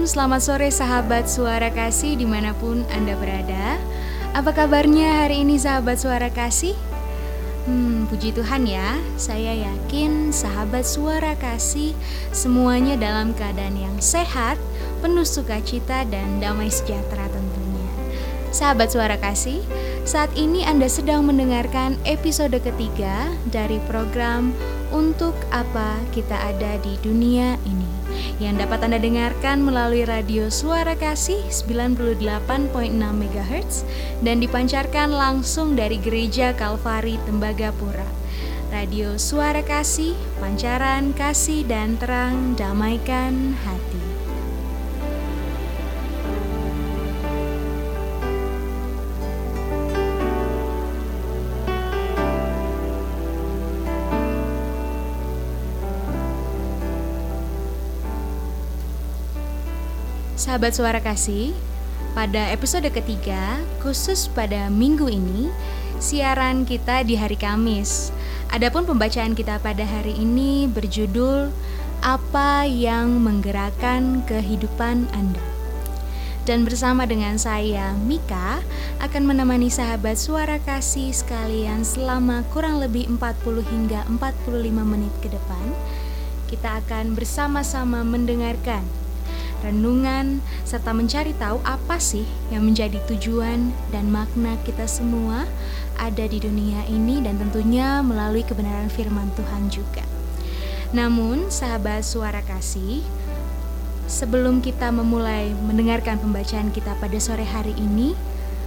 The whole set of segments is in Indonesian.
Selamat sore sahabat suara kasih di mana pun Anda berada. Apa kabarnya hari ini sahabat suara kasih? Hmm, puji Tuhan ya, saya yakin sahabat suara kasih semuanya dalam keadaan yang sehat, penuh sukacita dan damai sejahtera tentunya. Sahabat suara kasih, saat ini Anda sedang mendengarkan episode ketiga dari program Untuk Apa Kita Ada di Dunia Ini yang dapat Anda dengarkan melalui radio Suara Kasih 98.6 MHz dan dipancarkan langsung dari Gereja Kalvari Tembagapura. Radio Suara Kasih, pancaran kasih dan terang damaikan hati. Sahabat suara kasih, pada episode ketiga, khusus pada minggu ini, siaran kita di hari Kamis. Adapun pembacaan kita pada hari ini berjudul Apa yang menggerakkan kehidupan Anda. Dan bersama dengan saya, Mika, akan menemani sahabat suara kasih sekalian selama kurang lebih 40 hingga 45 menit ke depan. Kita akan bersama-sama mendengarkan renungan, serta mencari tahu apa sih yang menjadi tujuan dan makna kita semua ada di dunia ini dan tentunya melalui kebenaran firman Tuhan juga. Namun, sahabat suara kasih, sebelum kita memulai mendengarkan pembacaan kita pada sore hari ini,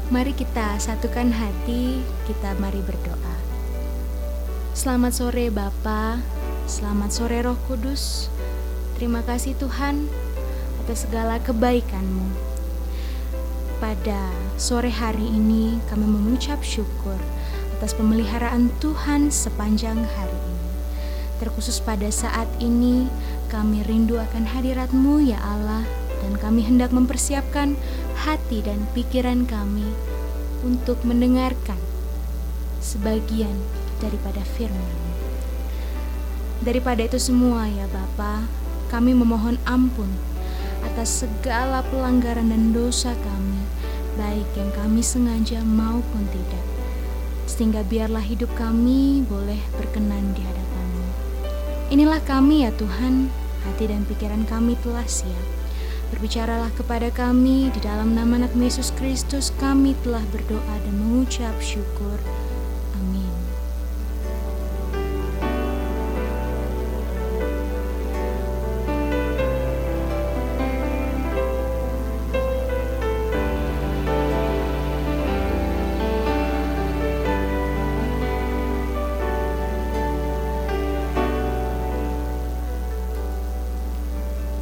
mari kita satukan hati, kita mari berdoa. Selamat sore Bapa, selamat sore Roh Kudus. Terima kasih Tuhan atas segala kebaikan-Mu. Pada sore hari ini kami mengucap syukur atas pemeliharaan Tuhan sepanjang hari ini. Terkhusus pada saat ini kami rindu akan hadirat-Mu ya Allah dan kami hendak mempersiapkan hati dan pikiran kami untuk mendengarkan sebagian daripada firman Daripada itu semua ya Bapa, kami memohon ampun atas segala pelanggaran dan dosa kami, baik yang kami sengaja maupun tidak. Sehingga biarlah hidup kami boleh berkenan di hadapan-Mu. Inilah kami ya Tuhan, hati dan pikiran kami telah siap. Berbicaralah kepada kami di dalam nama anak Yesus Kristus kami telah berdoa dan mengucap syukur.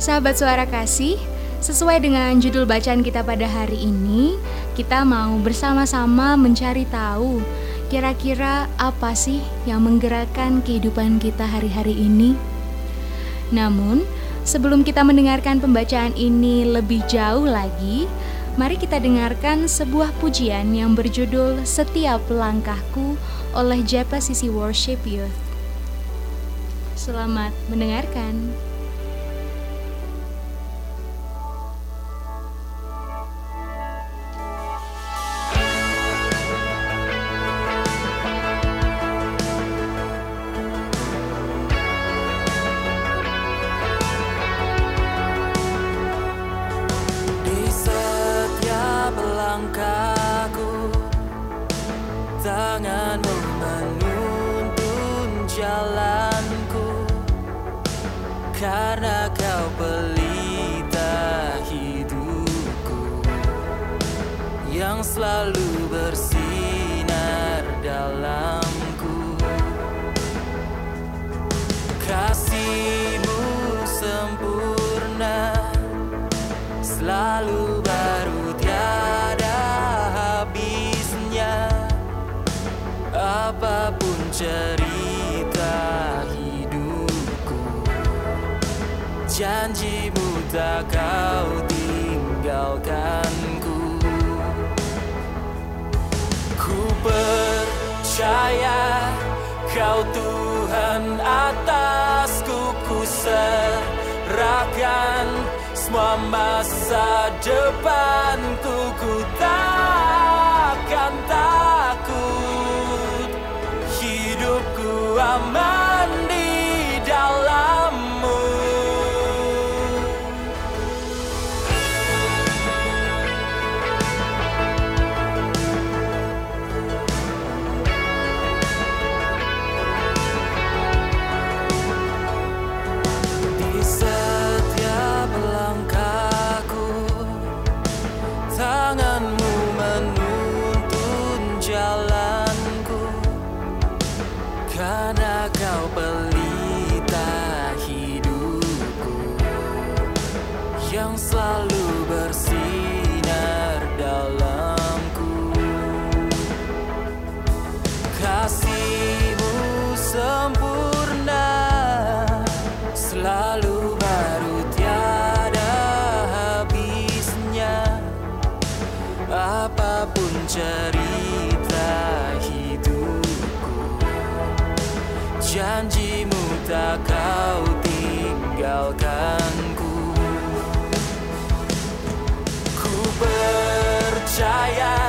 Sahabat suara kasih, sesuai dengan judul bacaan kita pada hari ini, kita mau bersama-sama mencari tahu kira-kira apa sih yang menggerakkan kehidupan kita hari-hari ini. Namun, sebelum kita mendengarkan pembacaan ini lebih jauh lagi, mari kita dengarkan sebuah pujian yang berjudul Setiap Langkahku oleh Japa Sisi Worship Youth. Selamat mendengarkan. Tak kau tinggalkanku. Ku percaya kau Tuhan atasku ku serahkan semua masa depanku. Ku takkan percaya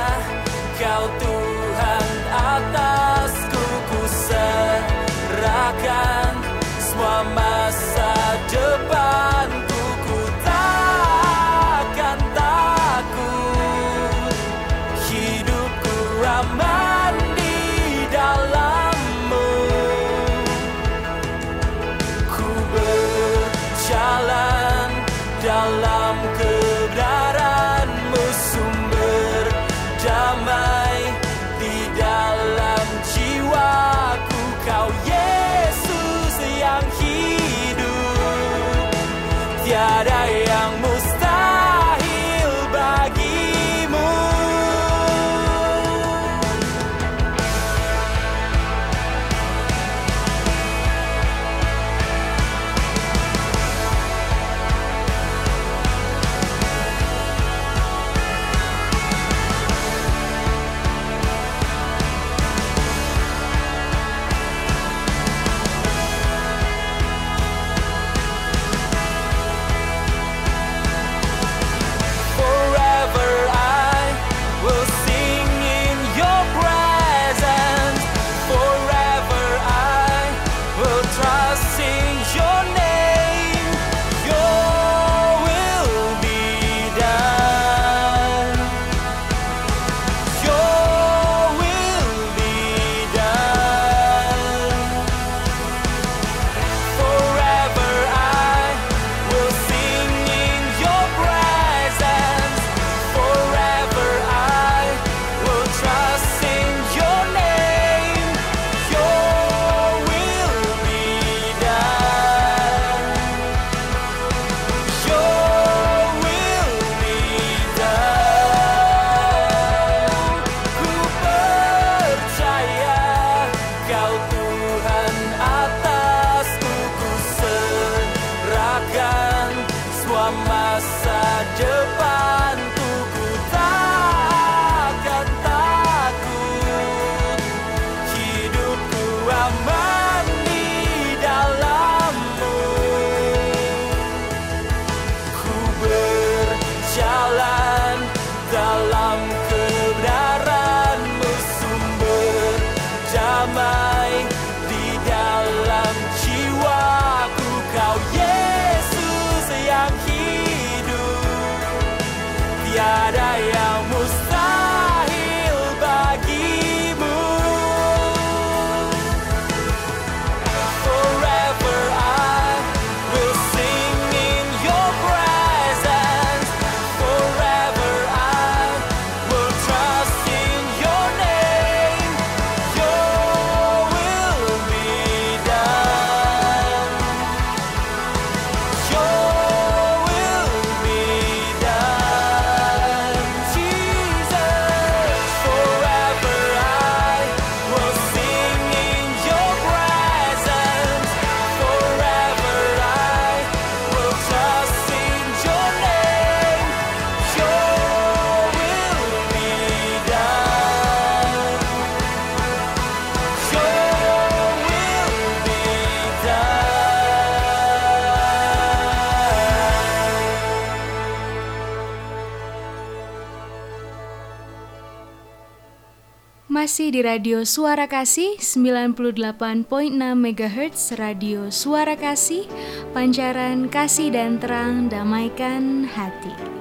Masih di Radio Suara Kasih 98.6 MHz Radio Suara Kasih. Pancaran kasih dan terang damaikan hati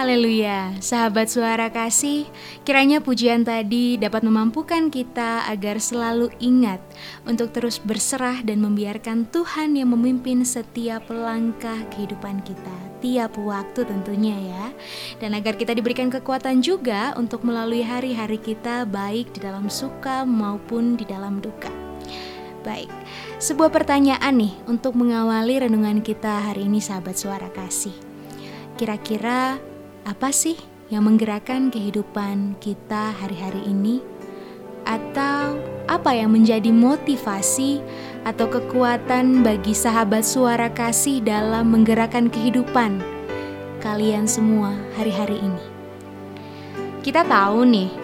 Haleluya, sahabat suara kasih, kiranya pujian tadi dapat memampukan kita agar selalu ingat untuk terus berserah dan membiarkan Tuhan yang memimpin setiap langkah kehidupan kita, tiap waktu tentunya ya. Dan agar kita diberikan kekuatan juga untuk melalui hari-hari kita baik di dalam suka maupun di dalam duka. Baik, sebuah pertanyaan nih untuk mengawali renungan kita hari ini sahabat suara kasih. Kira-kira apa sih yang menggerakkan kehidupan kita hari-hari ini? Atau apa yang menjadi motivasi atau kekuatan bagi sahabat suara kasih dalam menggerakkan kehidupan kalian semua hari-hari ini? Kita tahu nih,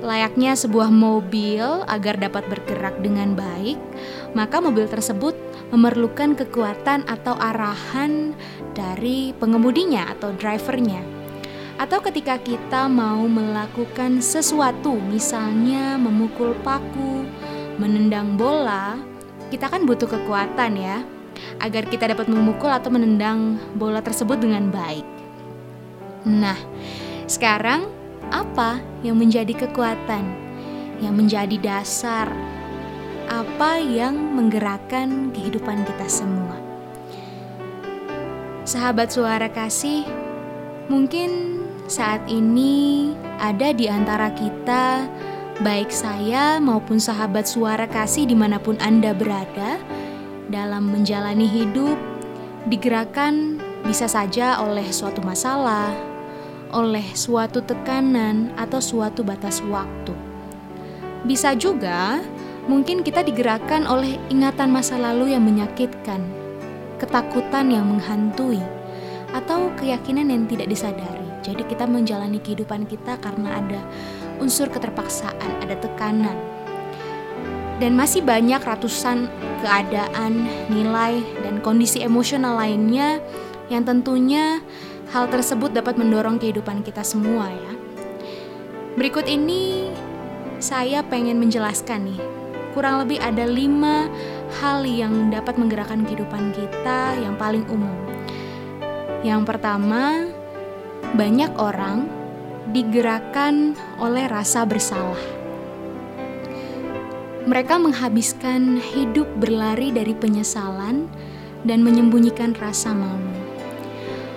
layaknya sebuah mobil agar dapat bergerak dengan baik, maka mobil tersebut memerlukan kekuatan atau arahan dari pengemudinya atau drivernya atau ketika kita mau melakukan sesuatu, misalnya memukul paku, menendang bola, kita kan butuh kekuatan ya, agar kita dapat memukul atau menendang bola tersebut dengan baik. Nah, sekarang apa yang menjadi kekuatan, yang menjadi dasar, apa yang menggerakkan kehidupan kita semua? Sahabat suara kasih, mungkin saat ini ada di antara kita, baik saya maupun sahabat suara kasih di mana pun Anda berada, dalam menjalani hidup, digerakkan bisa saja oleh suatu masalah, oleh suatu tekanan, atau suatu batas waktu. Bisa juga mungkin kita digerakkan oleh ingatan masa lalu yang menyakitkan, ketakutan yang menghantui, atau keyakinan yang tidak disadari. Jadi kita menjalani kehidupan kita karena ada unsur keterpaksaan, ada tekanan. Dan masih banyak ratusan keadaan, nilai, dan kondisi emosional lainnya yang tentunya hal tersebut dapat mendorong kehidupan kita semua ya. Berikut ini saya pengen menjelaskan nih, kurang lebih ada lima hal yang dapat menggerakkan kehidupan kita yang paling umum. Yang pertama, banyak orang digerakkan oleh rasa bersalah. Mereka menghabiskan hidup berlari dari penyesalan dan menyembunyikan rasa malu.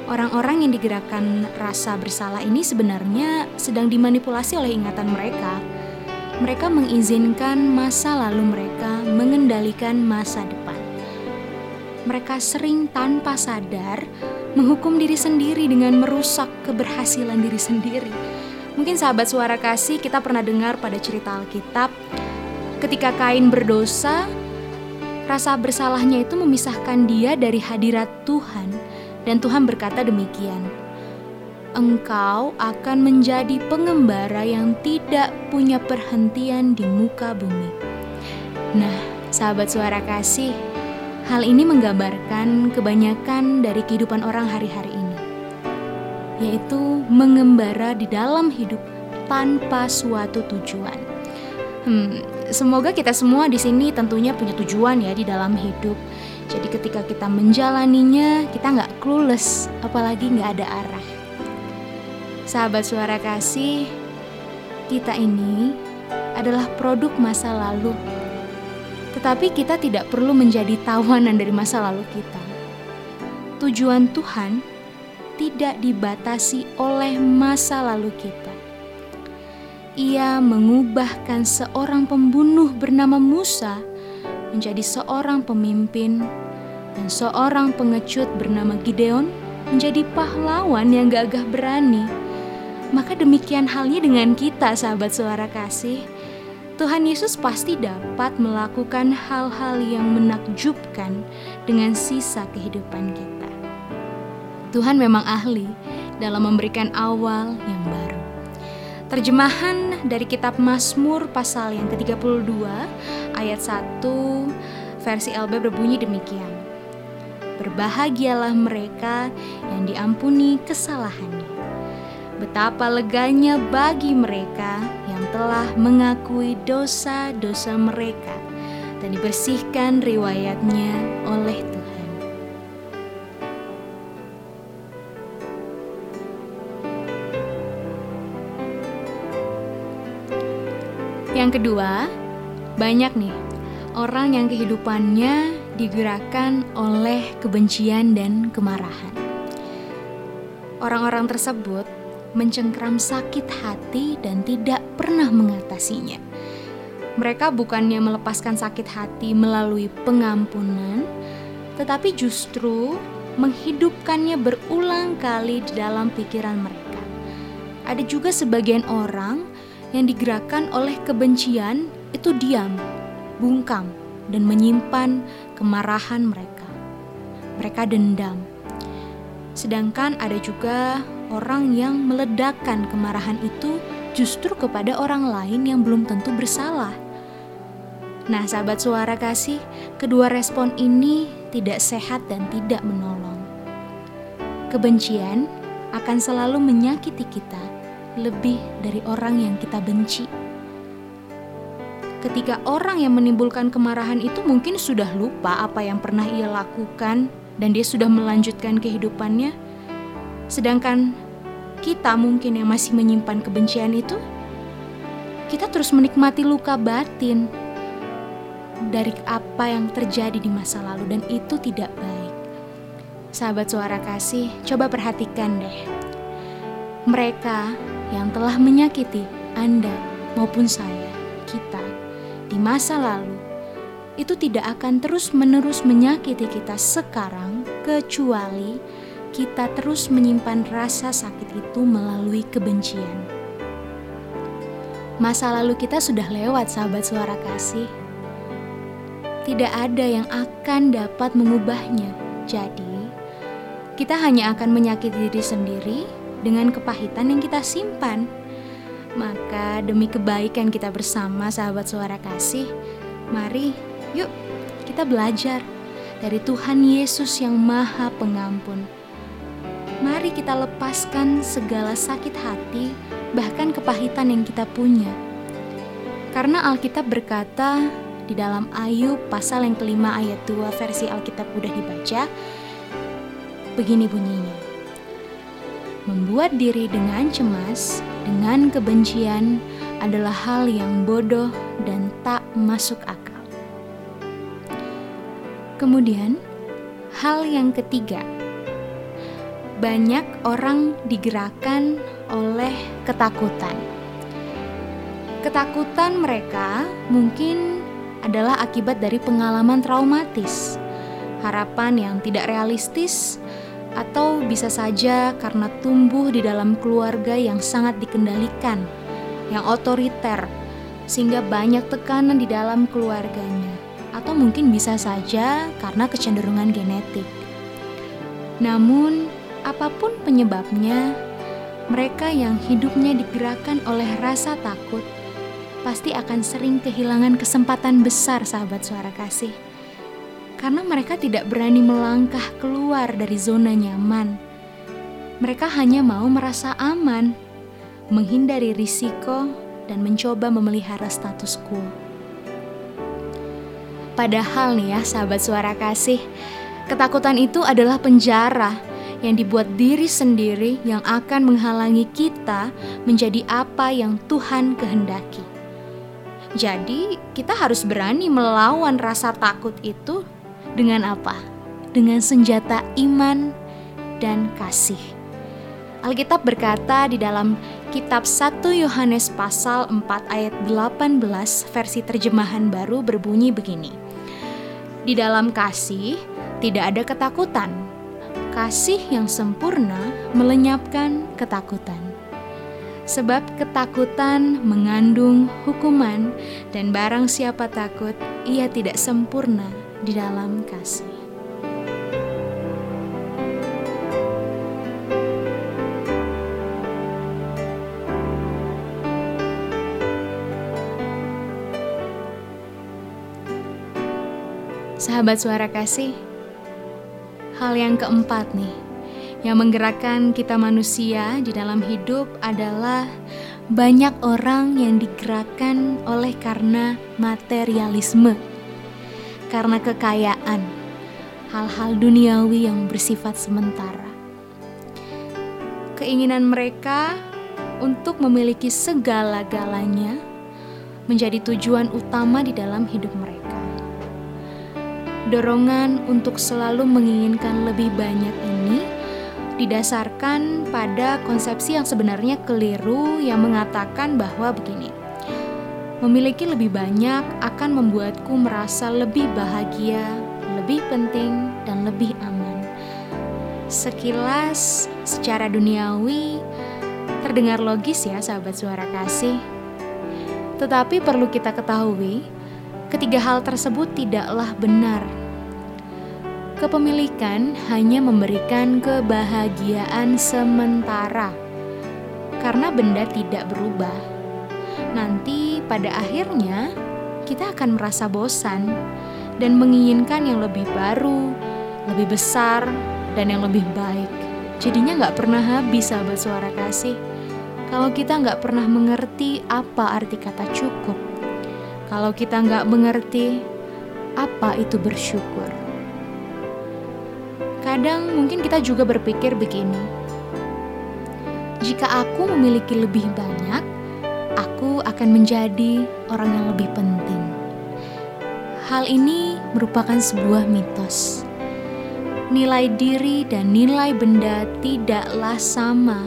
Orang-orang yang digerakkan rasa bersalah ini sebenarnya sedang dimanipulasi oleh ingatan mereka. Mereka mengizinkan masa lalu mereka mengendalikan masa depan. Mereka sering tanpa sadar menghukum diri sendiri dengan merusak keberhasilan diri sendiri. Mungkin sahabat suara kasih kita pernah dengar pada cerita Alkitab ketika Kain berdosa, rasa bersalahnya itu memisahkan dia dari hadirat Tuhan dan Tuhan berkata demikian. Engkau akan menjadi pengembara yang tidak punya perhentian di muka bumi. Nah, sahabat suara kasih, Hal ini menggambarkan kebanyakan dari kehidupan orang hari-hari ini, yaitu mengembara di dalam hidup tanpa suatu tujuan. Hmm, semoga kita semua di sini tentunya punya tujuan ya di dalam hidup. Jadi ketika kita menjalaninya, kita nggak clueless, apalagi nggak ada arah. Sahabat suara kasih, kita ini adalah produk masa lalu tetapi kita tidak perlu menjadi tawanan dari masa lalu kita. Tujuan Tuhan tidak dibatasi oleh masa lalu kita. Ia mengubahkan seorang pembunuh bernama Musa menjadi seorang pemimpin dan seorang pengecut bernama Gideon menjadi pahlawan yang gagah berani. Maka demikian halnya dengan kita sahabat suara kasih Tuhan Yesus pasti dapat melakukan hal-hal yang menakjubkan dengan sisa kehidupan kita. Tuhan memang ahli dalam memberikan awal yang baru. Terjemahan dari kitab Mazmur pasal yang ke-32 ayat 1 versi LB berbunyi demikian. Berbahagialah mereka yang diampuni kesalahannya. Betapa leganya bagi mereka yang telah mengakui dosa-dosa mereka dan dibersihkan riwayatnya oleh Tuhan. Yang kedua, banyak nih orang yang kehidupannya digerakkan oleh kebencian dan kemarahan. Orang-orang tersebut mencengkram sakit hati dan tidak pernah mengatasinya. Mereka bukannya melepaskan sakit hati melalui pengampunan, tetapi justru menghidupkannya berulang kali di dalam pikiran mereka. Ada juga sebagian orang yang digerakkan oleh kebencian itu diam, bungkam, dan menyimpan kemarahan mereka. Mereka dendam. Sedangkan ada juga orang yang meledakkan kemarahan itu justru kepada orang lain yang belum tentu bersalah. Nah, sahabat suara kasih, kedua respon ini tidak sehat dan tidak menolong. Kebencian akan selalu menyakiti kita lebih dari orang yang kita benci ketika orang yang menimbulkan kemarahan itu mungkin sudah lupa apa yang pernah ia lakukan dan dia sudah melanjutkan kehidupannya. Sedangkan kita mungkin yang masih menyimpan kebencian itu, kita terus menikmati luka batin dari apa yang terjadi di masa lalu dan itu tidak baik. Sahabat suara kasih, coba perhatikan deh. Mereka yang telah menyakiti Anda maupun saya, kita di masa lalu itu tidak akan terus-menerus menyakiti kita sekarang, kecuali kita terus menyimpan rasa sakit itu melalui kebencian. Masa lalu kita sudah lewat, sahabat suara kasih. Tidak ada yang akan dapat mengubahnya. Jadi, kita hanya akan menyakiti diri sendiri dengan kepahitan yang kita simpan. Maka demi kebaikan kita bersama sahabat suara kasih, mari yuk kita belajar dari Tuhan Yesus yang maha pengampun. Mari kita lepaskan segala sakit hati, bahkan kepahitan yang kita punya. Karena Alkitab berkata di dalam Ayub pasal yang kelima ayat 2 versi Alkitab udah dibaca, begini bunyinya. Membuat diri dengan cemas, dengan kebencian adalah hal yang bodoh dan tak masuk akal. Kemudian, hal yang ketiga, banyak orang digerakkan oleh ketakutan. Ketakutan mereka mungkin adalah akibat dari pengalaman traumatis, harapan yang tidak realistis, atau bisa saja karena tumbuh di dalam keluarga yang sangat dikendalikan, yang otoriter, sehingga banyak tekanan di dalam keluarganya, atau mungkin bisa saja karena kecenderungan genetik. Namun, apa pun penyebabnya, mereka yang hidupnya digerakkan oleh rasa takut pasti akan sering kehilangan kesempatan besar, sahabat suara kasih karena mereka tidak berani melangkah keluar dari zona nyaman. Mereka hanya mau merasa aman, menghindari risiko, dan mencoba memelihara status quo. Padahal nih ya sahabat suara kasih, ketakutan itu adalah penjara yang dibuat diri sendiri yang akan menghalangi kita menjadi apa yang Tuhan kehendaki. Jadi, kita harus berani melawan rasa takut itu dengan apa? Dengan senjata iman dan kasih. Alkitab berkata di dalam kitab 1 Yohanes pasal 4 ayat 18 versi terjemahan baru berbunyi begini. Di dalam kasih tidak ada ketakutan. Kasih yang sempurna melenyapkan ketakutan. Sebab ketakutan mengandung hukuman dan barang siapa takut ia tidak sempurna di dalam kasih. Sahabat suara kasih, Hal yang keempat nih, yang menggerakkan kita manusia di dalam hidup adalah banyak orang yang digerakkan oleh karena materialisme, karena kekayaan, hal-hal duniawi yang bersifat sementara. Keinginan mereka untuk memiliki segala-galanya menjadi tujuan utama di dalam hidup mereka. Dorongan untuk selalu menginginkan lebih banyak ini didasarkan pada konsepsi yang sebenarnya keliru yang mengatakan bahwa begini. Memiliki lebih banyak akan membuatku merasa lebih bahagia, lebih penting, dan lebih aman. Sekilas secara duniawi terdengar logis ya sahabat suara kasih. Tetapi perlu kita ketahui, ketiga hal tersebut tidaklah benar Kepemilikan hanya memberikan kebahagiaan sementara karena benda tidak berubah. Nanti pada akhirnya kita akan merasa bosan dan menginginkan yang lebih baru, lebih besar, dan yang lebih baik. Jadinya nggak pernah habis sahabat suara kasih. Kalau kita nggak pernah mengerti apa arti kata cukup. Kalau kita nggak mengerti apa itu bersyukur. Kadang mungkin kita juga berpikir begini. Jika aku memiliki lebih banyak, aku akan menjadi orang yang lebih penting. Hal ini merupakan sebuah mitos. Nilai diri dan nilai benda tidaklah sama.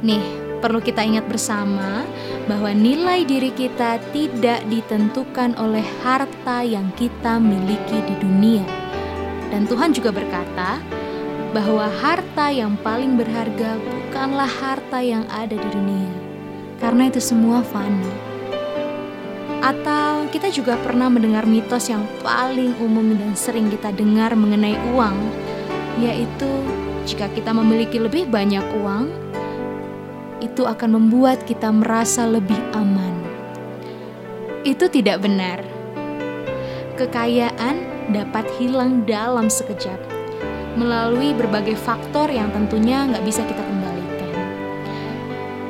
Nih, perlu kita ingat bersama bahwa nilai diri kita tidak ditentukan oleh harta yang kita miliki di dunia dan Tuhan juga berkata bahwa harta yang paling berharga bukanlah harta yang ada di dunia, karena itu semua fana. Atau kita juga pernah mendengar mitos yang paling umum dan sering kita dengar mengenai uang, yaitu jika kita memiliki lebih banyak uang, itu akan membuat kita merasa lebih aman. Itu tidak benar. Kekayaan dapat hilang dalam sekejap melalui berbagai faktor yang tentunya nggak bisa kita kembalikan.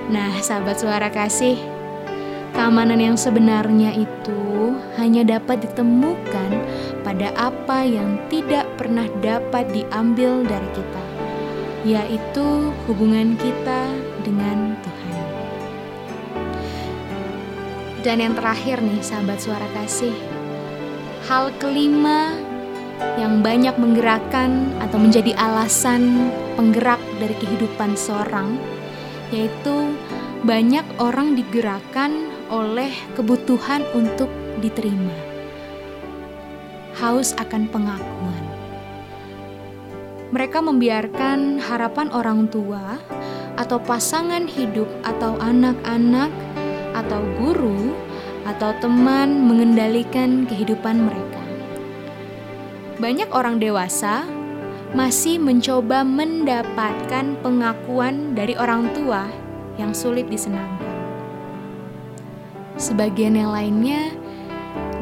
Nah, sahabat suara kasih, keamanan yang sebenarnya itu hanya dapat ditemukan pada apa yang tidak pernah dapat diambil dari kita, yaitu hubungan kita dengan Tuhan. Dan yang terakhir nih, sahabat suara kasih, hal kelima yang banyak menggerakkan atau menjadi alasan penggerak dari kehidupan seorang, yaitu banyak orang digerakkan oleh kebutuhan untuk diterima, haus akan pengakuan. Mereka membiarkan harapan orang tua atau pasangan hidup atau anak-anak atau guru atau teman mengendalikan kehidupan mereka. Banyak orang dewasa masih mencoba mendapatkan pengakuan dari orang tua yang sulit disenangkan. Sebagian yang lainnya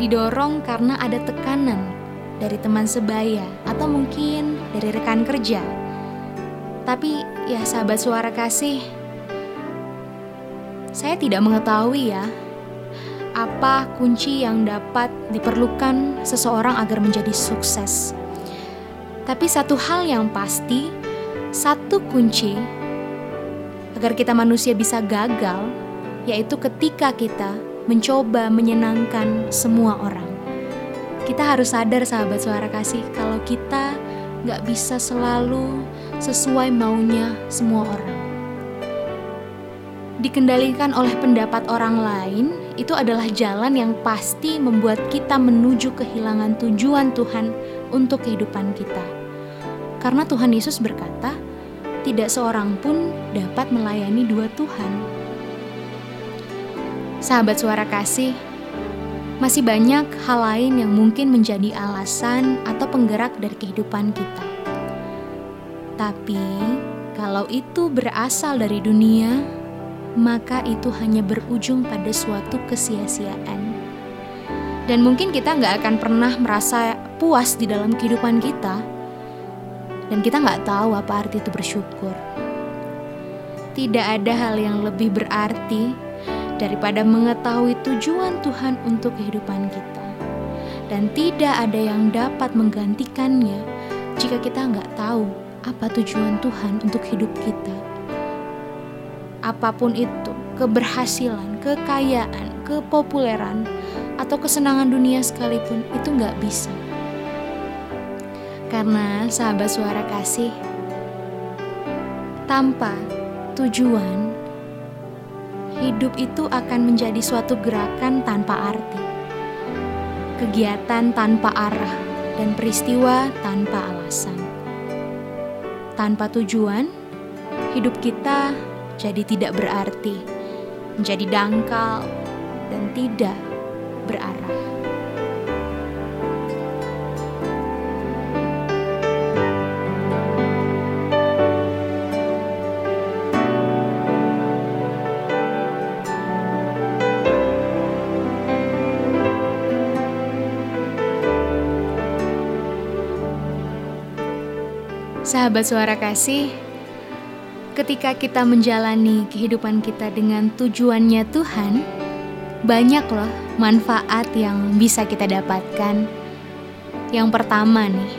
didorong karena ada tekanan dari teman sebaya atau mungkin dari rekan kerja. Tapi ya sahabat suara kasih, saya tidak mengetahui ya apa kunci yang dapat diperlukan seseorang agar menjadi sukses. Tapi satu hal yang pasti, satu kunci agar kita manusia bisa gagal, yaitu ketika kita mencoba menyenangkan semua orang. Kita harus sadar sahabat suara kasih kalau kita gak bisa selalu sesuai maunya semua orang. Dikendalikan oleh pendapat orang lain itu adalah jalan yang pasti membuat kita menuju kehilangan tujuan Tuhan untuk kehidupan kita. Karena Tuhan Yesus berkata, tidak seorang pun dapat melayani dua Tuhan. Sahabat suara kasih, masih banyak hal lain yang mungkin menjadi alasan atau penggerak dari kehidupan kita. Tapi, kalau itu berasal dari dunia, maka itu hanya berujung pada suatu kesia-siaan. Dan mungkin kita nggak akan pernah merasa puas di dalam kehidupan kita dan kita nggak tahu apa arti itu bersyukur. Tidak ada hal yang lebih berarti daripada mengetahui tujuan Tuhan untuk kehidupan kita, dan tidak ada yang dapat menggantikannya jika kita nggak tahu apa tujuan Tuhan untuk hidup kita. Apa pun itu, keberhasilan, kekayaan, kepopuleran, atau kesenangan dunia sekalipun itu nggak bisa karena sahabat suara kasih, tanpa tujuan, hidup itu akan menjadi suatu gerakan tanpa arti, kegiatan tanpa arah, dan peristiwa tanpa alasan. Tanpa tujuan, hidup kita jadi tidak berarti, menjadi dangkal, dan tidak berarah. Sahabat suara kasih, ketika kita menjalani kehidupan kita dengan tujuannya Tuhan, banyak loh manfaat yang bisa kita dapatkan. Yang pertama nih,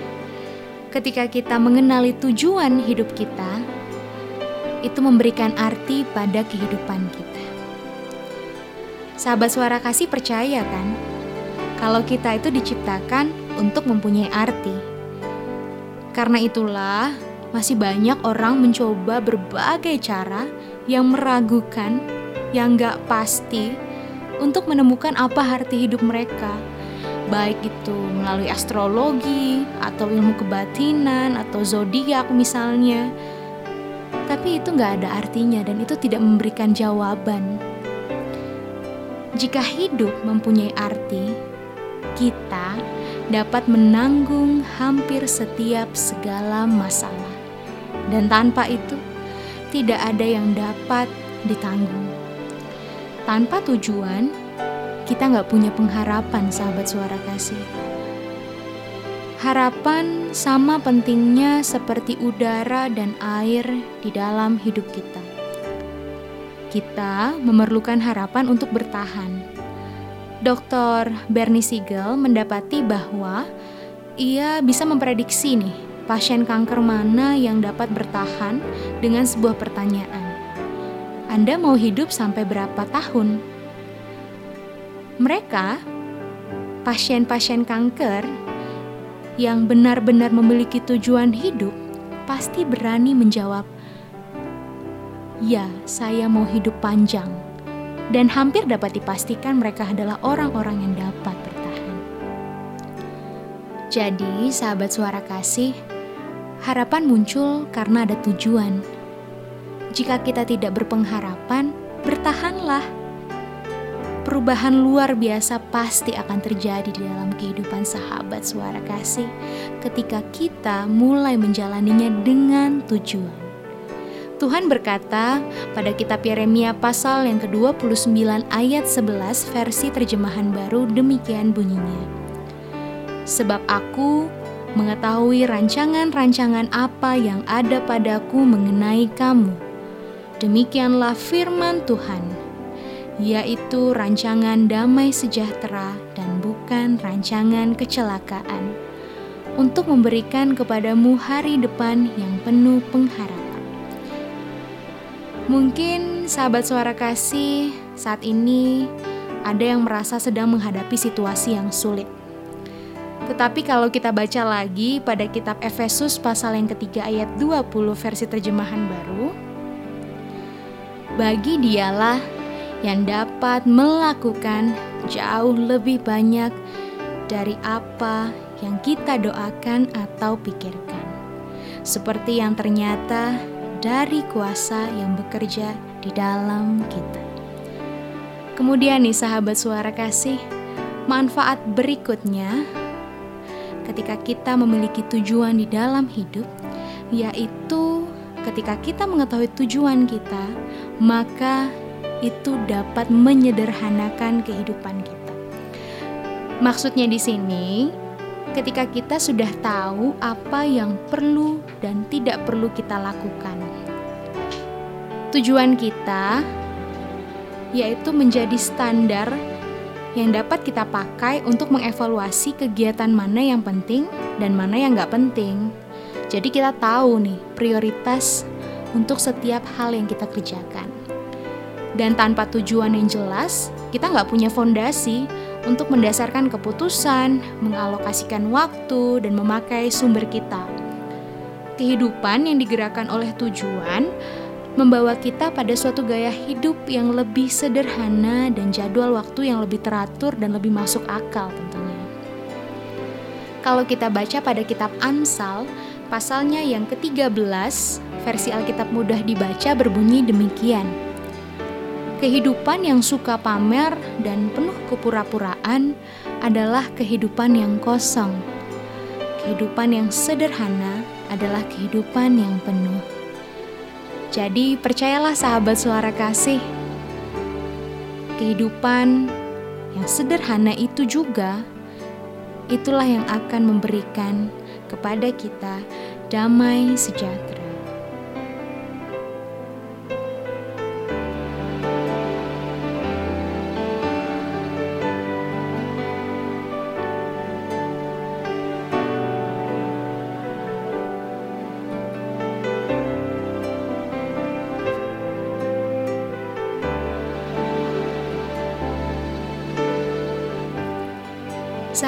ketika kita mengenali tujuan hidup kita, itu memberikan arti pada kehidupan kita. Sahabat suara kasih percaya kan, kalau kita itu diciptakan untuk mempunyai arti karena itulah, masih banyak orang mencoba berbagai cara yang meragukan, yang gak pasti, untuk menemukan apa arti hidup mereka. Baik itu melalui astrologi, atau ilmu kebatinan, atau zodiak misalnya. Tapi itu gak ada artinya dan itu tidak memberikan jawaban. Jika hidup mempunyai arti, kita dapat menanggung hampir setiap segala masalah. Dan tanpa itu, tidak ada yang dapat ditanggung. Tanpa tujuan, kita nggak punya pengharapan, sahabat suara kasih. Harapan sama pentingnya seperti udara dan air di dalam hidup kita. Kita memerlukan harapan untuk bertahan, Dr. Bernie Siegel mendapati bahwa ia bisa memprediksi nih pasien kanker mana yang dapat bertahan dengan sebuah pertanyaan. Anda mau hidup sampai berapa tahun? Mereka, pasien-pasien kanker yang benar-benar memiliki tujuan hidup, pasti berani menjawab, "Ya, saya mau hidup panjang." dan hampir dapat dipastikan mereka adalah orang-orang yang dapat bertahan. Jadi, sahabat suara kasih, harapan muncul karena ada tujuan. Jika kita tidak berpengharapan, bertahanlah. Perubahan luar biasa pasti akan terjadi di dalam kehidupan sahabat suara kasih ketika kita mulai menjalaninya dengan tujuan. Tuhan berkata pada kitab Yeremia pasal yang ke-29 ayat 11 versi terjemahan baru demikian bunyinya. Sebab aku mengetahui rancangan-rancangan apa yang ada padaku mengenai kamu. Demikianlah firman Tuhan, yaitu rancangan damai sejahtera dan bukan rancangan kecelakaan, untuk memberikan kepadamu hari depan yang penuh pengharapan. Mungkin sahabat suara kasih saat ini ada yang merasa sedang menghadapi situasi yang sulit. Tetapi kalau kita baca lagi pada kitab Efesus pasal yang ketiga ayat 20 versi terjemahan baru, bagi dialah yang dapat melakukan jauh lebih banyak dari apa yang kita doakan atau pikirkan. Seperti yang ternyata dari kuasa yang bekerja di dalam kita. Kemudian nih sahabat suara kasih, manfaat berikutnya ketika kita memiliki tujuan di dalam hidup yaitu ketika kita mengetahui tujuan kita, maka itu dapat menyederhanakan kehidupan kita. Maksudnya di sini, ketika kita sudah tahu apa yang perlu dan tidak perlu kita lakukan. Tujuan kita yaitu menjadi standar yang dapat kita pakai untuk mengevaluasi kegiatan mana yang penting dan mana yang nggak penting. Jadi kita tahu nih prioritas untuk setiap hal yang kita kerjakan. Dan tanpa tujuan yang jelas, kita nggak punya fondasi untuk mendasarkan keputusan, mengalokasikan waktu, dan memakai sumber kita. Kehidupan yang digerakkan oleh tujuan membawa kita pada suatu gaya hidup yang lebih sederhana dan jadwal waktu yang lebih teratur dan lebih masuk akal tentunya. Kalau kita baca pada kitab Amsal, pasalnya yang ke-13, versi Alkitab mudah dibaca berbunyi demikian. Kehidupan yang suka pamer dan penuh kepura-puraan adalah kehidupan yang kosong. Kehidupan yang sederhana adalah kehidupan yang penuh. Jadi percayalah sahabat suara kasih, kehidupan yang sederhana itu juga itulah yang akan memberikan kepada kita damai sejahtera.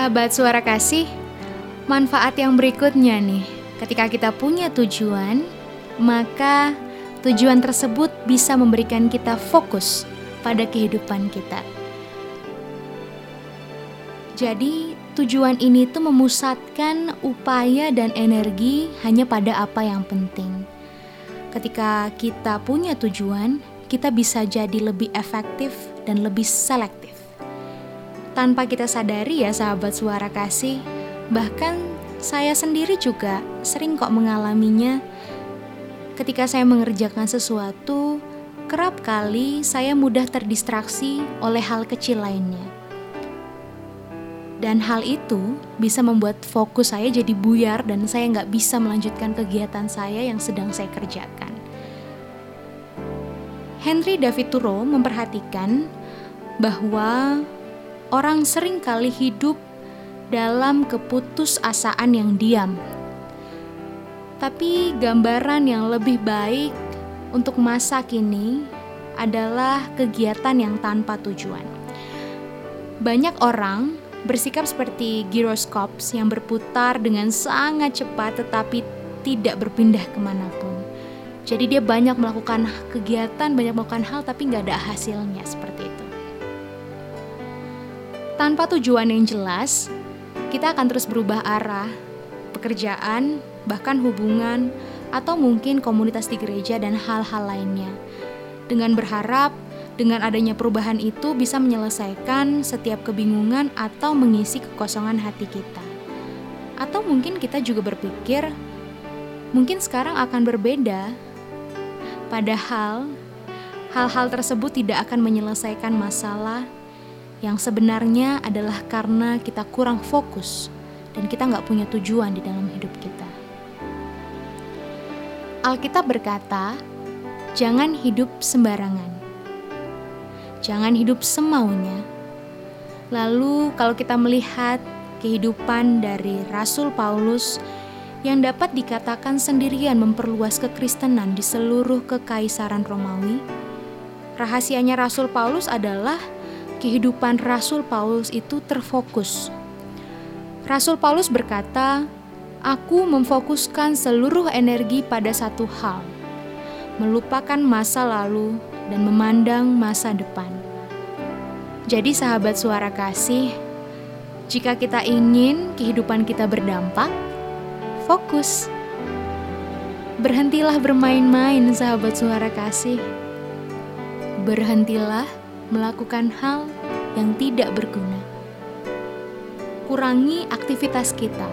Sahabat suara kasih, manfaat yang berikutnya nih, ketika kita punya tujuan, maka tujuan tersebut bisa memberikan kita fokus pada kehidupan kita. Jadi, tujuan ini tuh memusatkan upaya dan energi hanya pada apa yang penting. Ketika kita punya tujuan, kita bisa jadi lebih efektif dan lebih selektif tanpa kita sadari ya sahabat suara kasih. Bahkan saya sendiri juga sering kok mengalaminya. Ketika saya mengerjakan sesuatu, kerap kali saya mudah terdistraksi oleh hal kecil lainnya. Dan hal itu bisa membuat fokus saya jadi buyar dan saya nggak bisa melanjutkan kegiatan saya yang sedang saya kerjakan. Henry David Thoreau memperhatikan bahwa orang sering kali hidup dalam keputusasaan yang diam. Tapi gambaran yang lebih baik untuk masa kini adalah kegiatan yang tanpa tujuan. Banyak orang bersikap seperti gyroskops yang berputar dengan sangat cepat tetapi tidak berpindah ke mana pun. Jadi dia banyak melakukan kegiatan, banyak melakukan hal tapi nggak ada hasilnya seperti itu. Tanpa tujuan yang jelas, kita akan terus berubah arah, pekerjaan, bahkan hubungan, atau mungkin komunitas di gereja dan hal-hal lainnya. Dengan berharap, dengan adanya perubahan itu bisa menyelesaikan setiap kebingungan atau mengisi kekosongan hati kita. Atau mungkin kita juga berpikir, mungkin sekarang akan berbeda. Padahal, hal-hal tersebut tidak akan menyelesaikan masalah yang sebenarnya adalah karena kita kurang fokus dan kita nggak punya tujuan di dalam hidup kita. Alkitab berkata, jangan hidup sembarangan. Jangan hidup semaunya. Lalu kalau kita melihat kehidupan dari Rasul Paulus yang dapat dikatakan sendirian memperluas kekristenan di seluruh kekaisaran Romawi, rahasianya Rasul Paulus adalah kehidupan Rasul Paulus itu terfokus. Rasul Paulus berkata, "Aku memfokuskan seluruh energi pada satu hal, melupakan masa lalu dan memandang masa depan." Jadi, sahabat suara kasih, jika kita ingin kehidupan kita berdampak, fokus. Berhentilah bermain-main, sahabat suara kasih. Berhentilah melakukan hal yang tidak berguna. Kurangi aktivitas kita.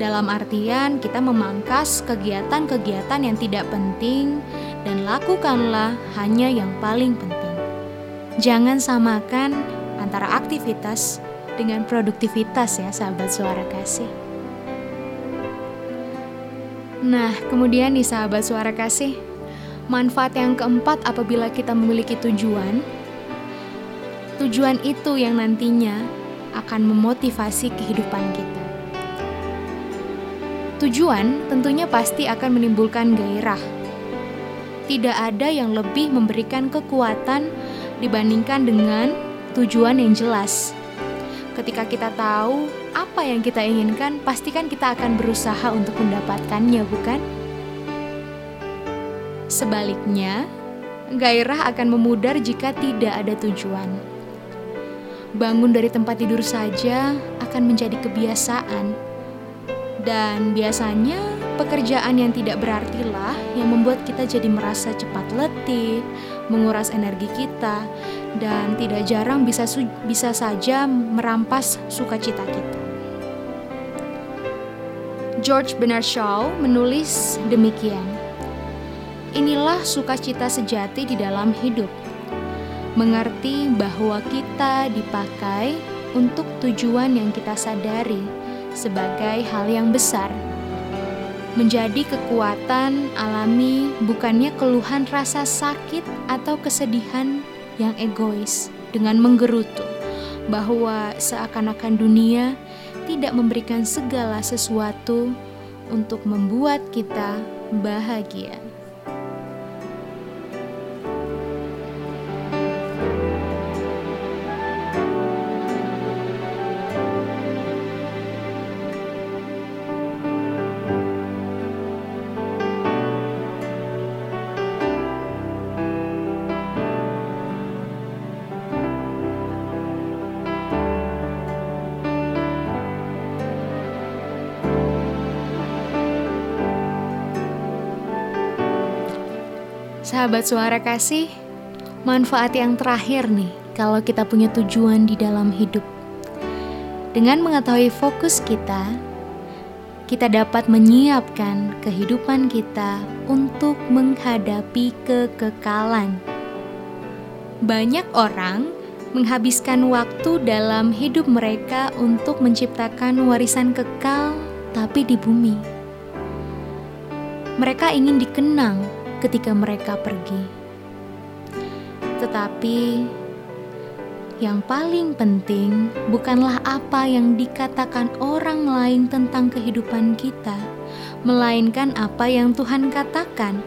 Dalam artian, kita memangkas kegiatan-kegiatan yang tidak penting dan lakukanlah hanya yang paling penting. Jangan samakan antara aktivitas dengan produktivitas ya sahabat suara kasih. Nah, kemudian nih sahabat suara kasih, manfaat yang keempat apabila kita memiliki tujuan, tujuan itu yang nantinya akan memotivasi kehidupan kita. Tujuan tentunya pasti akan menimbulkan gairah. Tidak ada yang lebih memberikan kekuatan dibandingkan dengan tujuan yang jelas. Ketika kita tahu apa yang kita inginkan, pastikan kita akan berusaha untuk mendapatkannya, bukan? Sebaliknya, gairah akan memudar jika tidak ada tujuan. Bangun dari tempat tidur saja akan menjadi kebiasaan, dan biasanya pekerjaan yang tidak berartilah yang membuat kita jadi merasa cepat letih, menguras energi kita, dan tidak jarang bisa bisa saja merampas sukacita kita. George Bernard Shaw menulis demikian. Inilah sukacita sejati di dalam hidup. Mengerti bahwa kita dipakai untuk tujuan yang kita sadari sebagai hal yang besar. Menjadi kekuatan alami bukannya keluhan rasa sakit atau kesedihan yang egois dengan menggerutu bahwa seakan-akan dunia tidak memberikan segala sesuatu untuk membuat kita bahagia. Sahabat suara kasih, manfaat yang terakhir nih kalau kita punya tujuan di dalam hidup. Dengan mengetahui fokus kita, kita dapat menyiapkan kehidupan kita untuk menghadapi kekekalan. Banyak orang menghabiskan waktu dalam hidup mereka untuk menciptakan warisan kekal, tapi di bumi. Mereka ingin dikenang ketika mereka pergi. Tetapi yang paling penting bukanlah apa yang dikatakan orang lain tentang kehidupan kita, melainkan apa yang Tuhan katakan,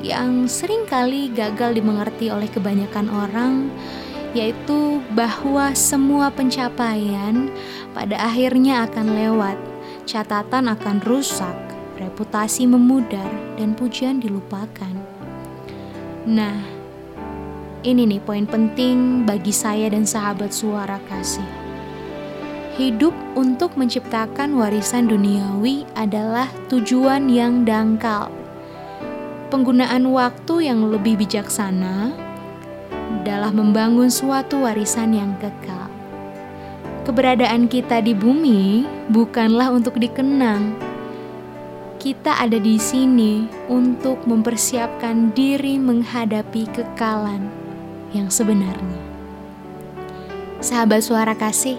yang sering kali gagal dimengerti oleh kebanyakan orang, yaitu bahwa semua pencapaian pada akhirnya akan lewat, catatan akan rusak, reputasi memudar, dan pujian dilupakan. Nah, ini nih poin penting bagi saya dan sahabat suara kasih. Hidup untuk menciptakan warisan duniawi adalah tujuan yang dangkal. Penggunaan waktu yang lebih bijaksana adalah membangun suatu warisan yang kekal. Keberadaan kita di bumi bukanlah untuk dikenang, kita ada di sini untuk mempersiapkan diri menghadapi kekalan yang sebenarnya. Sahabat suara kasih,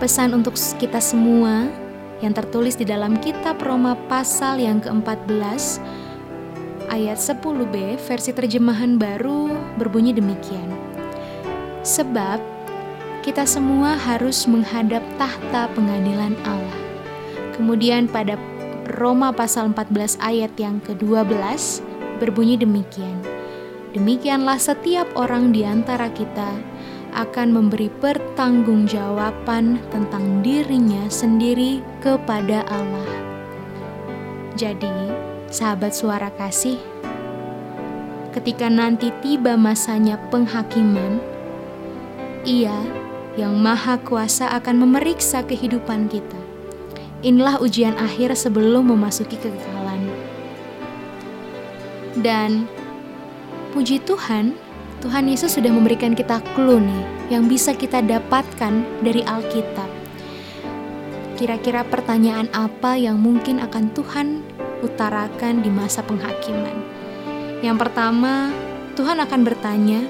pesan untuk kita semua yang tertulis di dalam kitab Roma pasal yang ke-14 ayat 10b versi terjemahan baru berbunyi demikian. Sebab kita semua harus menghadap tahta pengadilan Allah. Kemudian pada Roma pasal 14 ayat yang ke-12 berbunyi demikian. Demikianlah setiap orang di antara kita akan memberi pertanggungjawaban tentang dirinya sendiri kepada Allah. Jadi, sahabat suara kasih, ketika nanti tiba masanya penghakiman, Ia yang Maha Kuasa akan memeriksa kehidupan kita Inilah ujian akhir sebelum memasuki kekekalan. Dan puji Tuhan, Tuhan Yesus sudah memberikan kita clue nih yang bisa kita dapatkan dari Alkitab. Kira-kira pertanyaan apa yang mungkin akan Tuhan utarakan di masa penghakiman? Yang pertama, Tuhan akan bertanya,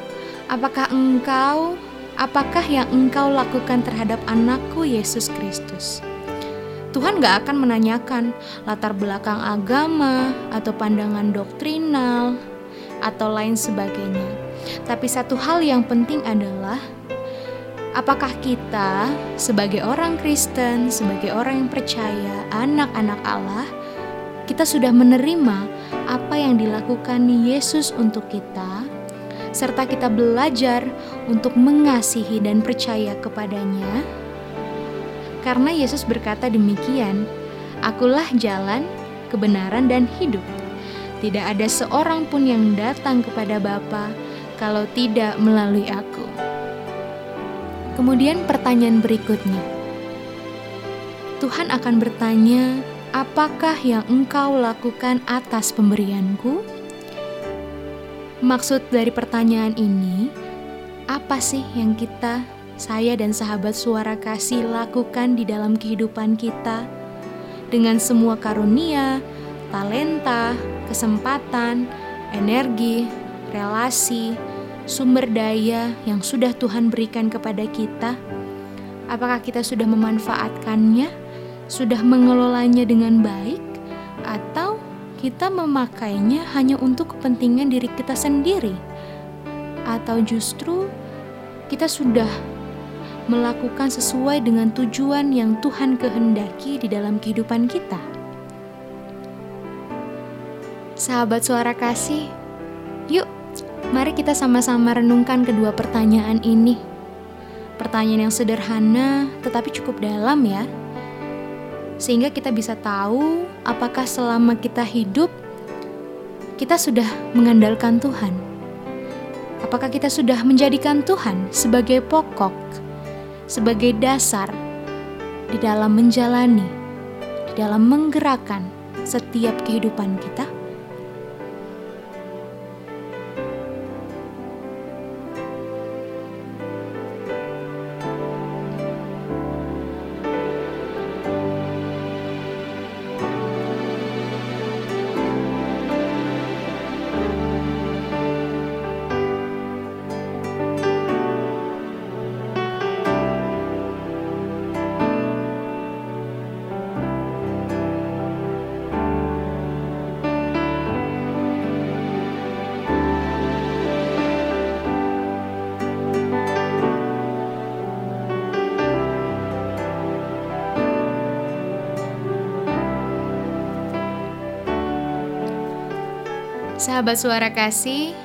"Apakah engkau apakah yang engkau lakukan terhadap anakku Yesus Kristus? Tuhan gak akan menanyakan latar belakang agama atau pandangan doktrinal atau lain sebagainya. Tapi satu hal yang penting adalah apakah kita sebagai orang Kristen, sebagai orang yang percaya, anak-anak Allah, kita sudah menerima apa yang dilakukan Yesus untuk kita serta kita belajar untuk mengasihi dan percaya kepadanya. Karena Yesus berkata demikian, Akulah jalan, kebenaran, dan hidup. Tidak ada seorang pun yang datang kepada Bapa kalau tidak melalui aku. Kemudian pertanyaan berikutnya. Tuhan akan bertanya, apakah yang engkau lakukan atas pemberianku? Maksud dari pertanyaan ini, apa sih yang kita, saya dan sahabat suara kasih lakukan di dalam kehidupan kita dengan semua karunia, talenta, kesempatan, energi, relasi, sumber daya yang sudah Tuhan berikan kepada kita? Apakah kita sudah memanfaatkannya, sudah mengelolanya dengan baik, atau kita memakainya hanya untuk kepentingan diri kita sendiri, atau justru kita sudah melakukan sesuai dengan tujuan yang Tuhan kehendaki di dalam kehidupan kita. Sahabat suara kasih, yuk mari kita sama-sama renungkan kedua pertanyaan ini. Pertanyaan yang sederhana tetapi cukup dalam ya sehingga kita bisa tahu apakah selama kita hidup kita sudah mengandalkan Tuhan. Apakah kita sudah menjadikan Tuhan sebagai pokok, sebagai dasar di dalam menjalani, di dalam menggerakkan setiap kehidupan kita? Sahabat suara kasih,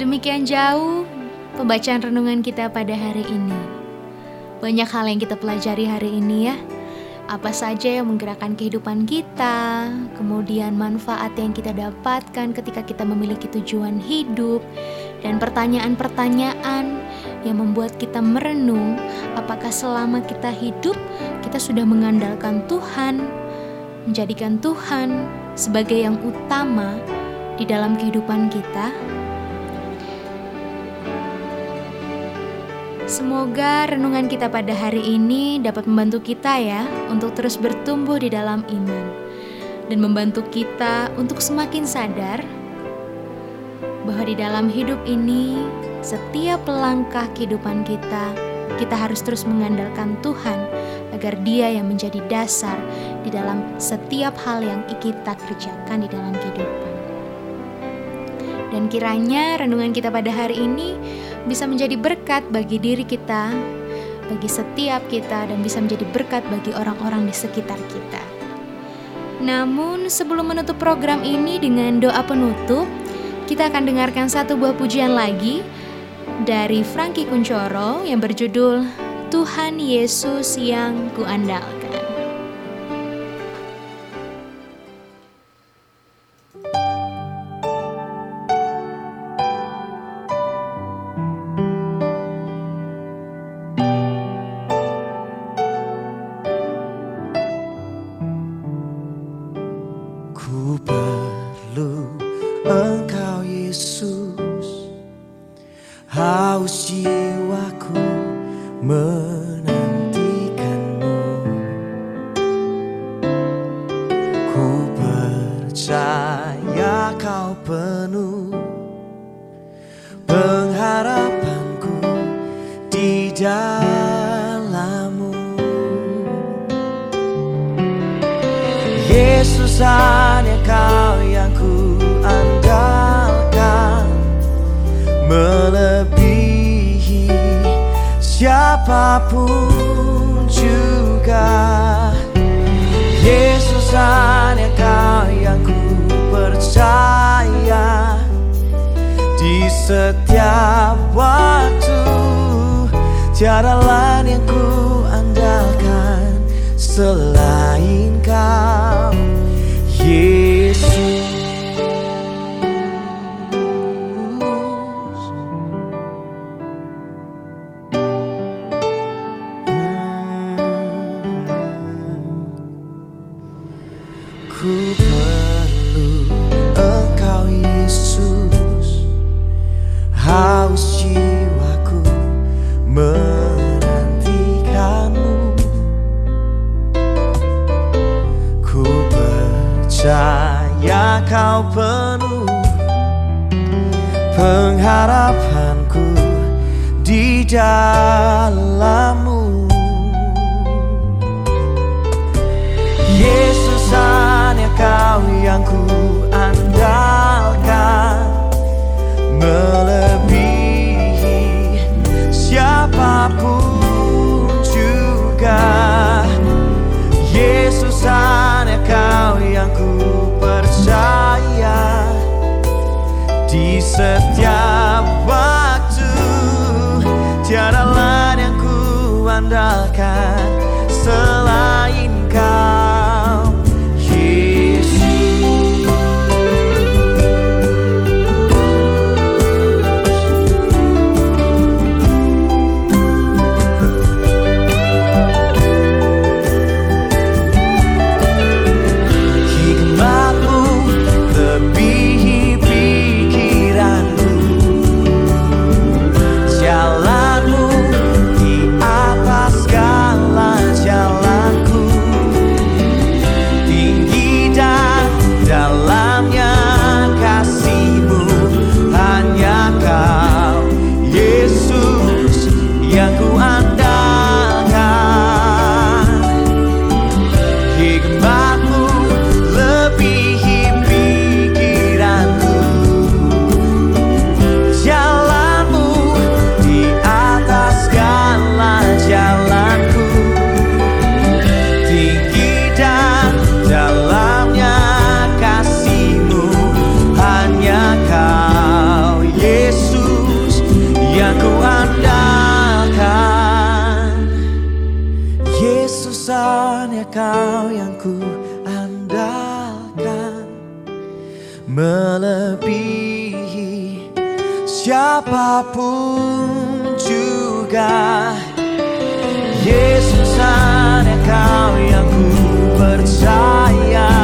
demikian jauh pembacaan renungan kita pada hari ini. Banyak hal yang kita pelajari hari ini ya. Apa saja yang menggerakkan kehidupan kita, kemudian manfaat yang kita dapatkan ketika kita memiliki tujuan hidup, dan pertanyaan-pertanyaan yang membuat kita merenung apakah selama kita hidup kita sudah mengandalkan Tuhan, menjadikan Tuhan sebagai yang utama di dalam kehidupan kita. Semoga renungan kita pada hari ini dapat membantu kita ya untuk terus bertumbuh di dalam iman dan membantu kita untuk semakin sadar bahwa di dalam hidup ini setiap langkah kehidupan kita kita harus terus mengandalkan Tuhan agar Dia yang menjadi dasar di dalam setiap hal yang kita kerjakan di dalam kehidupan. Dan kiranya renungan kita pada hari ini bisa menjadi berkat bagi diri kita, bagi setiap kita, dan bisa menjadi berkat bagi orang-orang di sekitar kita. Namun, sebelum menutup program ini dengan doa penutup, kita akan dengarkan satu buah pujian lagi dari Frankie Kuncoro yang berjudul Tuhan Yesus yang kuandalkan. ku perlu engkau aku yang ku andalkan. Melebihi siapa pun juga. Yesus hanya kau yang ku percaya.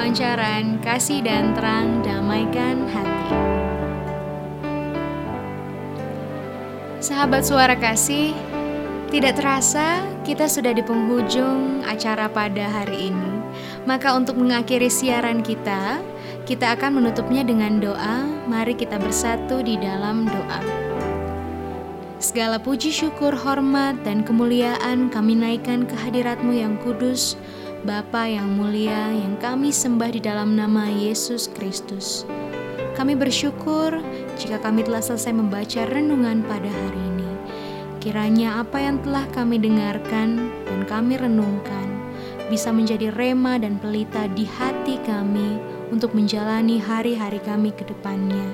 pancaran kasih dan terang damaikan hati. Sahabat suara kasih, tidak terasa kita sudah di penghujung acara pada hari ini. Maka untuk mengakhiri siaran kita, kita akan menutupnya dengan doa. Mari kita bersatu di dalam doa. Segala puji syukur, hormat, dan kemuliaan kami naikkan kehadiratmu yang kudus, Bapa yang mulia yang kami sembah di dalam nama Yesus Kristus. Kami bersyukur jika kami telah selesai membaca renungan pada hari ini. Kiranya apa yang telah kami dengarkan dan kami renungkan bisa menjadi rema dan pelita di hati kami untuk menjalani hari-hari kami ke depannya.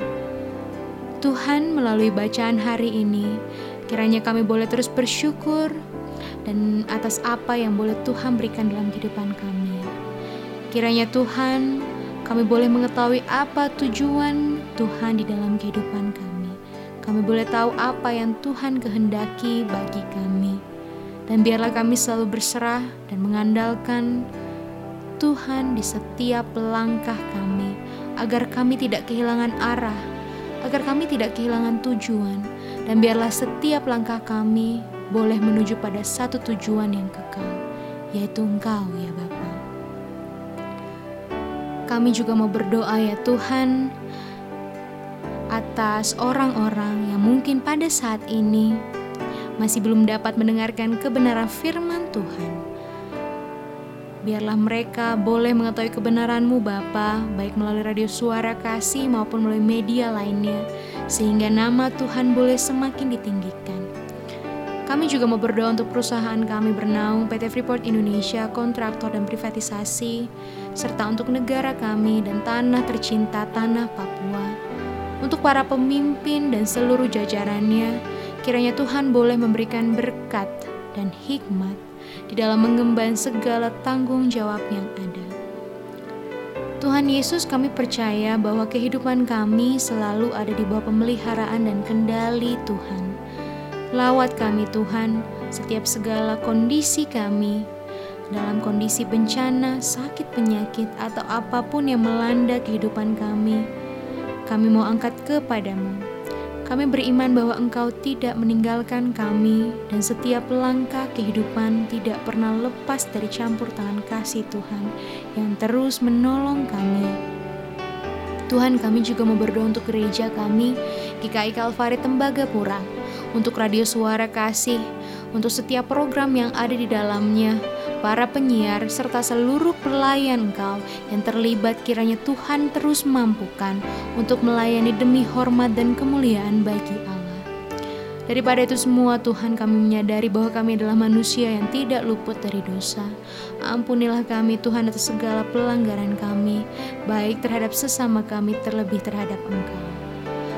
Tuhan melalui bacaan hari ini, kiranya kami boleh terus bersyukur dan atas apa yang boleh Tuhan berikan dalam kehidupan kami. Kiranya Tuhan, kami boleh mengetahui apa tujuan Tuhan di dalam kehidupan kami. Kami boleh tahu apa yang Tuhan kehendaki bagi kami. Dan biarlah kami selalu berserah dan mengandalkan Tuhan di setiap langkah kami, agar kami tidak kehilangan arah, agar kami tidak kehilangan tujuan, dan biarlah setiap langkah kami boleh menuju pada satu tujuan yang kekal, yaitu Engkau ya Bapa. Kami juga mau berdoa ya Tuhan atas orang-orang yang mungkin pada saat ini masih belum dapat mendengarkan kebenaran firman Tuhan. Biarlah mereka boleh mengetahui kebenaran-Mu Bapa, baik melalui radio suara kasih maupun melalui media lainnya, sehingga nama Tuhan boleh semakin ditinggikan. Kami juga mau berdoa untuk perusahaan kami bernaung PT Freeport Indonesia, kontraktor dan privatisasi, serta untuk negara kami dan tanah tercinta tanah Papua. Untuk para pemimpin dan seluruh jajarannya, Kiranya Tuhan boleh memberikan berkat dan hikmat di dalam mengemban segala tanggung jawab yang ada. Tuhan Yesus, kami percaya bahwa kehidupan kami selalu ada di bawah pemeliharaan dan kendali Tuhan. Lawat kami, Tuhan, setiap segala kondisi kami, dalam kondisi bencana, sakit, penyakit, atau apa pun yang melanda kehidupan kami. Kami mau angkat kepadamu kami beriman bahwa Engkau tidak meninggalkan kami, dan setiap langkah kehidupan tidak pernah lepas dari campur tangan kasih Tuhan yang terus menolong kami. Tuhan, kami juga mau berdoa untuk gereja kami, GKI Kalvari Tembagapura, untuk radio suara kasih, untuk setiap program yang ada di dalamnya, para penyiar, serta seluruh pelayan Engkau yang terlibat kiranya Tuhan terus mampukan untuk melayani demi hormat dan kemuliaan bagi Allah. Daripada itu semua Tuhan kami menyadari bahwa kami adalah manusia yang tidak luput dari dosa. Ampunilah kami Tuhan atas segala pelanggaran kami, baik terhadap sesama kami terlebih terhadap Engkau.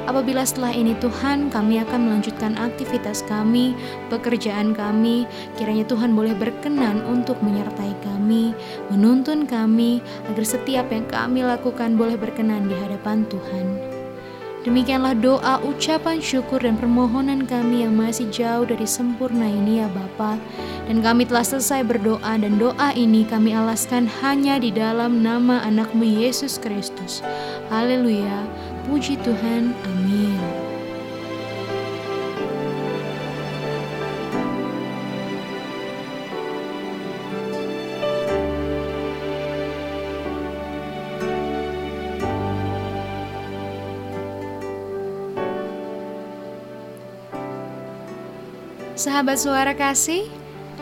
Apabila setelah ini Tuhan kami akan melanjutkan aktivitas kami, pekerjaan kami, kiranya Tuhan boleh berkenan untuk menyertai kami, menuntun kami, agar setiap yang kami lakukan boleh berkenan di hadapan Tuhan. Demikianlah doa, ucapan syukur dan permohonan kami yang masih jauh dari sempurna ini ya Bapa. Dan kami telah selesai berdoa dan doa ini kami alaskan hanya di dalam nama anakmu Yesus Kristus. Haleluya. Puji Tuhan, amin. Sahabat suara kasih,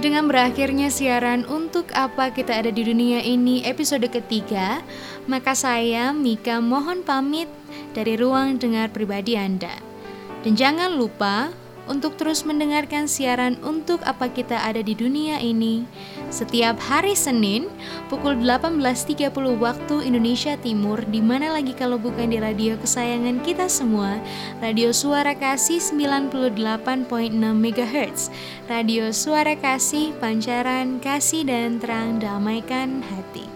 dengan berakhirnya siaran untuk apa kita ada di dunia ini episode ketiga, maka saya Mika mohon pamit dari ruang dengar pribadi Anda. Dan jangan lupa untuk terus mendengarkan siaran untuk apa kita ada di dunia ini. Setiap hari Senin pukul 18.30 waktu Indonesia Timur di mana lagi kalau bukan di radio kesayangan kita semua Radio Suara Kasih 98.6 MHz Radio Suara Kasih Pancaran Kasih dan Terang Damaikan Hati.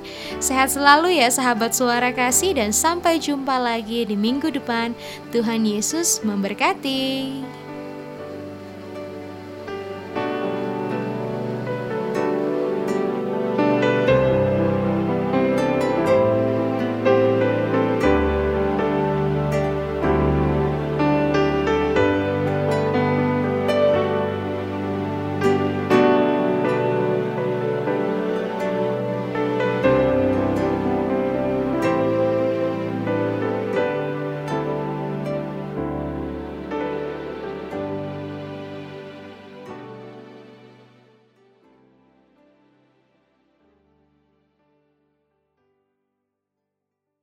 Sehat selalu ya sahabat Suara Kasih dan sampai jumpa lagi di minggu depan. Tuhan Yesus memberkati